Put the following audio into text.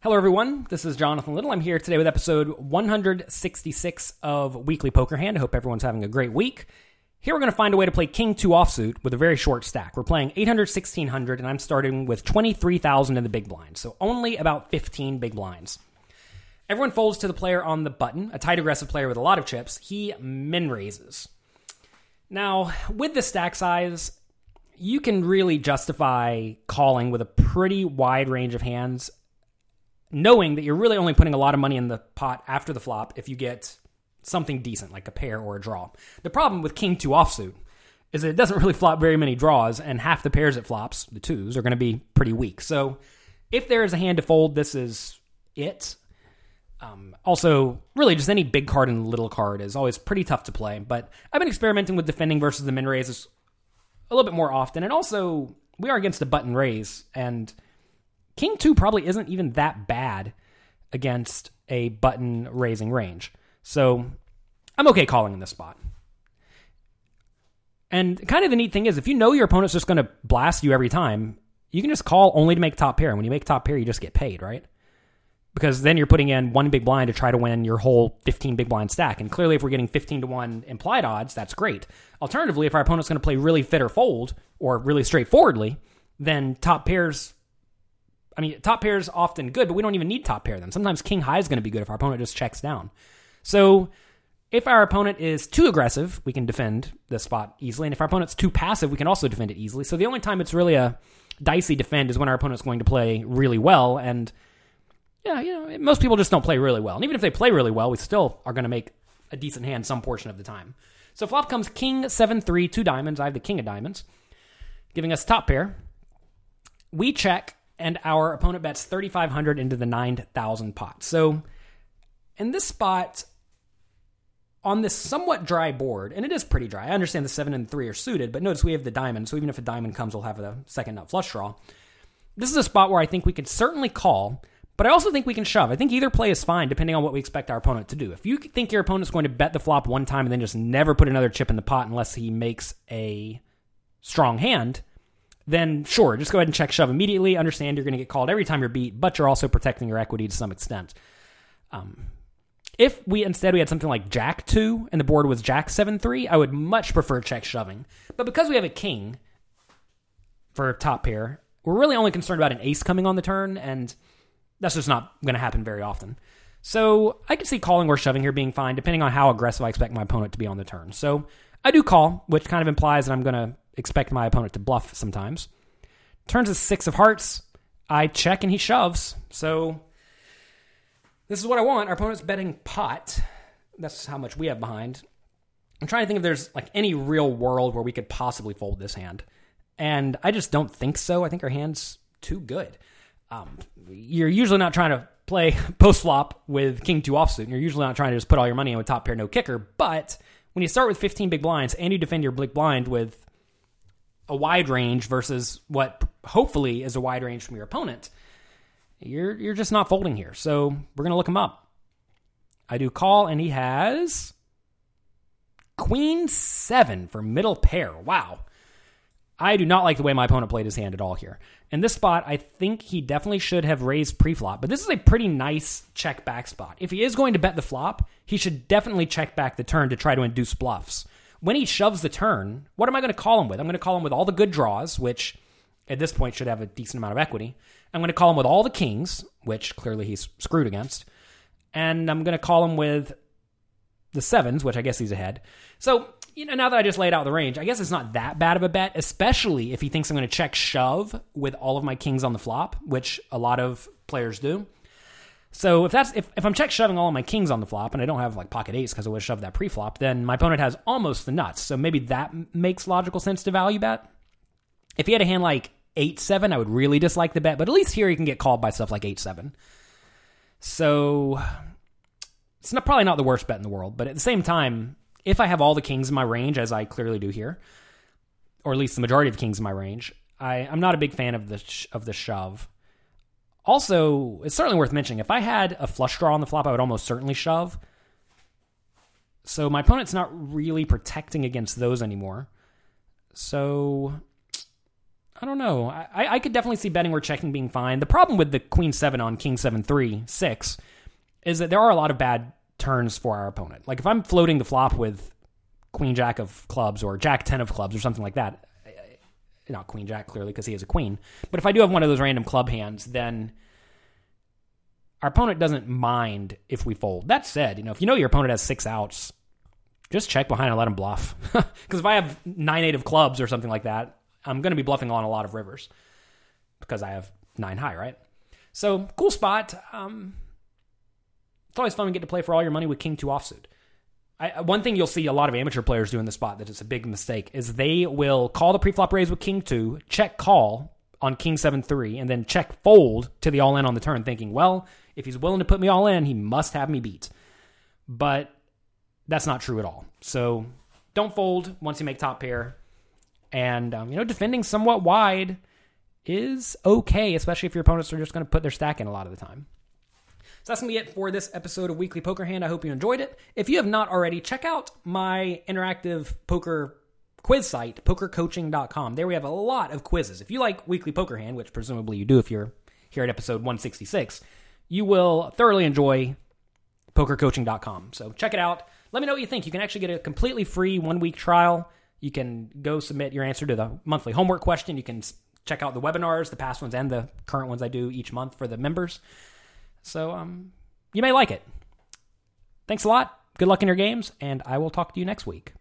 Hello, everyone. This is Jonathan Little. I'm here today with episode 166 of Weekly Poker Hand. I hope everyone's having a great week. Here we're going to find a way to play King 2 offsuit with a very short stack. We're playing 800, 1600, and I'm starting with 23,000 in the big blind, so only about 15 big blinds. Everyone folds to the player on the button, a tight aggressive player with a lot of chips. He min raises. Now, with the stack size, you can really justify calling with a pretty wide range of hands knowing that you're really only putting a lot of money in the pot after the flop if you get something decent like a pair or a draw. The problem with king 2 offsuit is that it doesn't really flop very many draws and half the pairs it flops, the twos, are going to be pretty weak. So if there is a hand to fold, this is it. Um, also, really, just any big card and little card is always pretty tough to play. But I've been experimenting with defending versus the min raises a little bit more often. And also, we are against a button raise, and King 2 probably isn't even that bad against a button raising range. So I'm okay calling in this spot. And kind of the neat thing is, if you know your opponent's just going to blast you every time, you can just call only to make top pair. And when you make top pair, you just get paid, right? Because then you're putting in one big blind to try to win your whole 15 big blind stack. And clearly, if we're getting 15 to 1 implied odds, that's great. Alternatively, if our opponent's going to play really fit or fold, or really straightforwardly, then top pairs I mean, top pair is often good, but we don't even need top pair then. Sometimes king high is going to be good if our opponent just checks down. So if our opponent is too aggressive, we can defend the spot easily. And if our opponent's too passive, we can also defend it easily. So the only time it's really a dicey defend is when our opponent's going to play really well. And yeah, you know, most people just don't play really well. And even if they play really well, we still are going to make a decent hand some portion of the time. So flop comes king, seven, three, two diamonds. I have the king of diamonds, giving us top pair. We check and our opponent bets 3500 into the 9000 pot. So in this spot on this somewhat dry board, and it is pretty dry. I understand the 7 and 3 are suited, but notice we have the diamond, so even if a diamond comes, we'll have a second nut flush draw. This is a spot where I think we could certainly call, but I also think we can shove. I think either play is fine depending on what we expect our opponent to do. If you think your opponent's going to bet the flop one time and then just never put another chip in the pot unless he makes a strong hand, then sure, just go ahead and check shove immediately. Understand you're going to get called every time you're beat, but you're also protecting your equity to some extent. Um, if we instead we had something like Jack two and the board was Jack seven three, I would much prefer check shoving. But because we have a king for top pair, we're really only concerned about an ace coming on the turn, and that's just not going to happen very often. So I could see calling or shoving here being fine, depending on how aggressive I expect my opponent to be on the turn. So I do call, which kind of implies that I'm going to expect my opponent to bluff sometimes. Turns a six of hearts. I check and he shoves. So this is what I want. Our opponent's betting pot. That's how much we have behind. I'm trying to think if there's like any real world where we could possibly fold this hand. And I just don't think so. I think our hand's too good. Um, you're usually not trying to play post flop with king two offsuit. And you're usually not trying to just put all your money in with top pair no kicker. But when you start with 15 big blinds and you defend your big blind with a wide range versus what hopefully is a wide range from your opponent, you're you're just not folding here. So we're gonna look him up. I do call, and he has Queen seven for middle pair. Wow. I do not like the way my opponent played his hand at all here. In this spot, I think he definitely should have raised pre-flop, but this is a pretty nice check back spot. If he is going to bet the flop, he should definitely check back the turn to try to induce bluffs when he shoves the turn, what am I going to call him with? I'm going to call him with all the good draws, which at this point should have a decent amount of equity. I'm going to call him with all the kings, which clearly he's screwed against. And I'm going to call him with the sevens, which I guess he's ahead. So, you know, now that I just laid out the range, I guess it's not that bad of a bet, especially if he thinks I'm going to check shove with all of my kings on the flop, which a lot of players do. So if that's if, if I'm check shoving all my kings on the flop and I don't have like pocket ace because I would have shoved that pre-flop, then my opponent has almost the nuts. So maybe that makes logical sense to value bet. If he had a hand like eight seven, I would really dislike the bet, but at least here he can get called by stuff like eight seven. So it's not probably not the worst bet in the world, but at the same time, if I have all the kings in my range, as I clearly do here, or at least the majority of kings in my range, I, I'm not a big fan of the sh- of the shove. Also, it's certainly worth mentioning if I had a flush draw on the flop, I would almost certainly shove. So my opponent's not really protecting against those anymore. So I don't know. I, I could definitely see betting or checking being fine. The problem with the Queen 7 on King 7 3 6 is that there are a lot of bad turns for our opponent. Like if I'm floating the flop with Queen Jack of clubs or Jack 10 of clubs or something like that, not Queen Jack clearly because he is a queen, but if I do have one of those random club hands, then our opponent doesn't mind if we fold. That said, you know, if you know your opponent has six outs, just check behind and let him bluff. Because if I have nine eight of clubs or something like that, I'm going to be bluffing on a lot of rivers because I have nine high, right? So cool spot. Um, it's always fun to get to play for all your money with king two offsuit. I, one thing you'll see a lot of amateur players do in the spot that it's a big mistake is they will call the preflop raise with king two, check call on king seven three, and then check fold to the all in on the turn, thinking, well, if he's willing to put me all in, he must have me beat. But that's not true at all. So don't fold once you make top pair. And, um, you know, defending somewhat wide is okay, especially if your opponents are just going to put their stack in a lot of the time. So that's going to be it for this episode of Weekly Poker Hand. I hope you enjoyed it. If you have not already, check out my interactive poker quiz site, pokercoaching.com. There we have a lot of quizzes. If you like Weekly Poker Hand, which presumably you do if you're here at episode 166, you will thoroughly enjoy pokercoaching.com. So check it out. Let me know what you think. You can actually get a completely free one week trial. You can go submit your answer to the monthly homework question. You can check out the webinars, the past ones and the current ones I do each month for the members. So um, you may like it. Thanks a lot. Good luck in your games, and I will talk to you next week.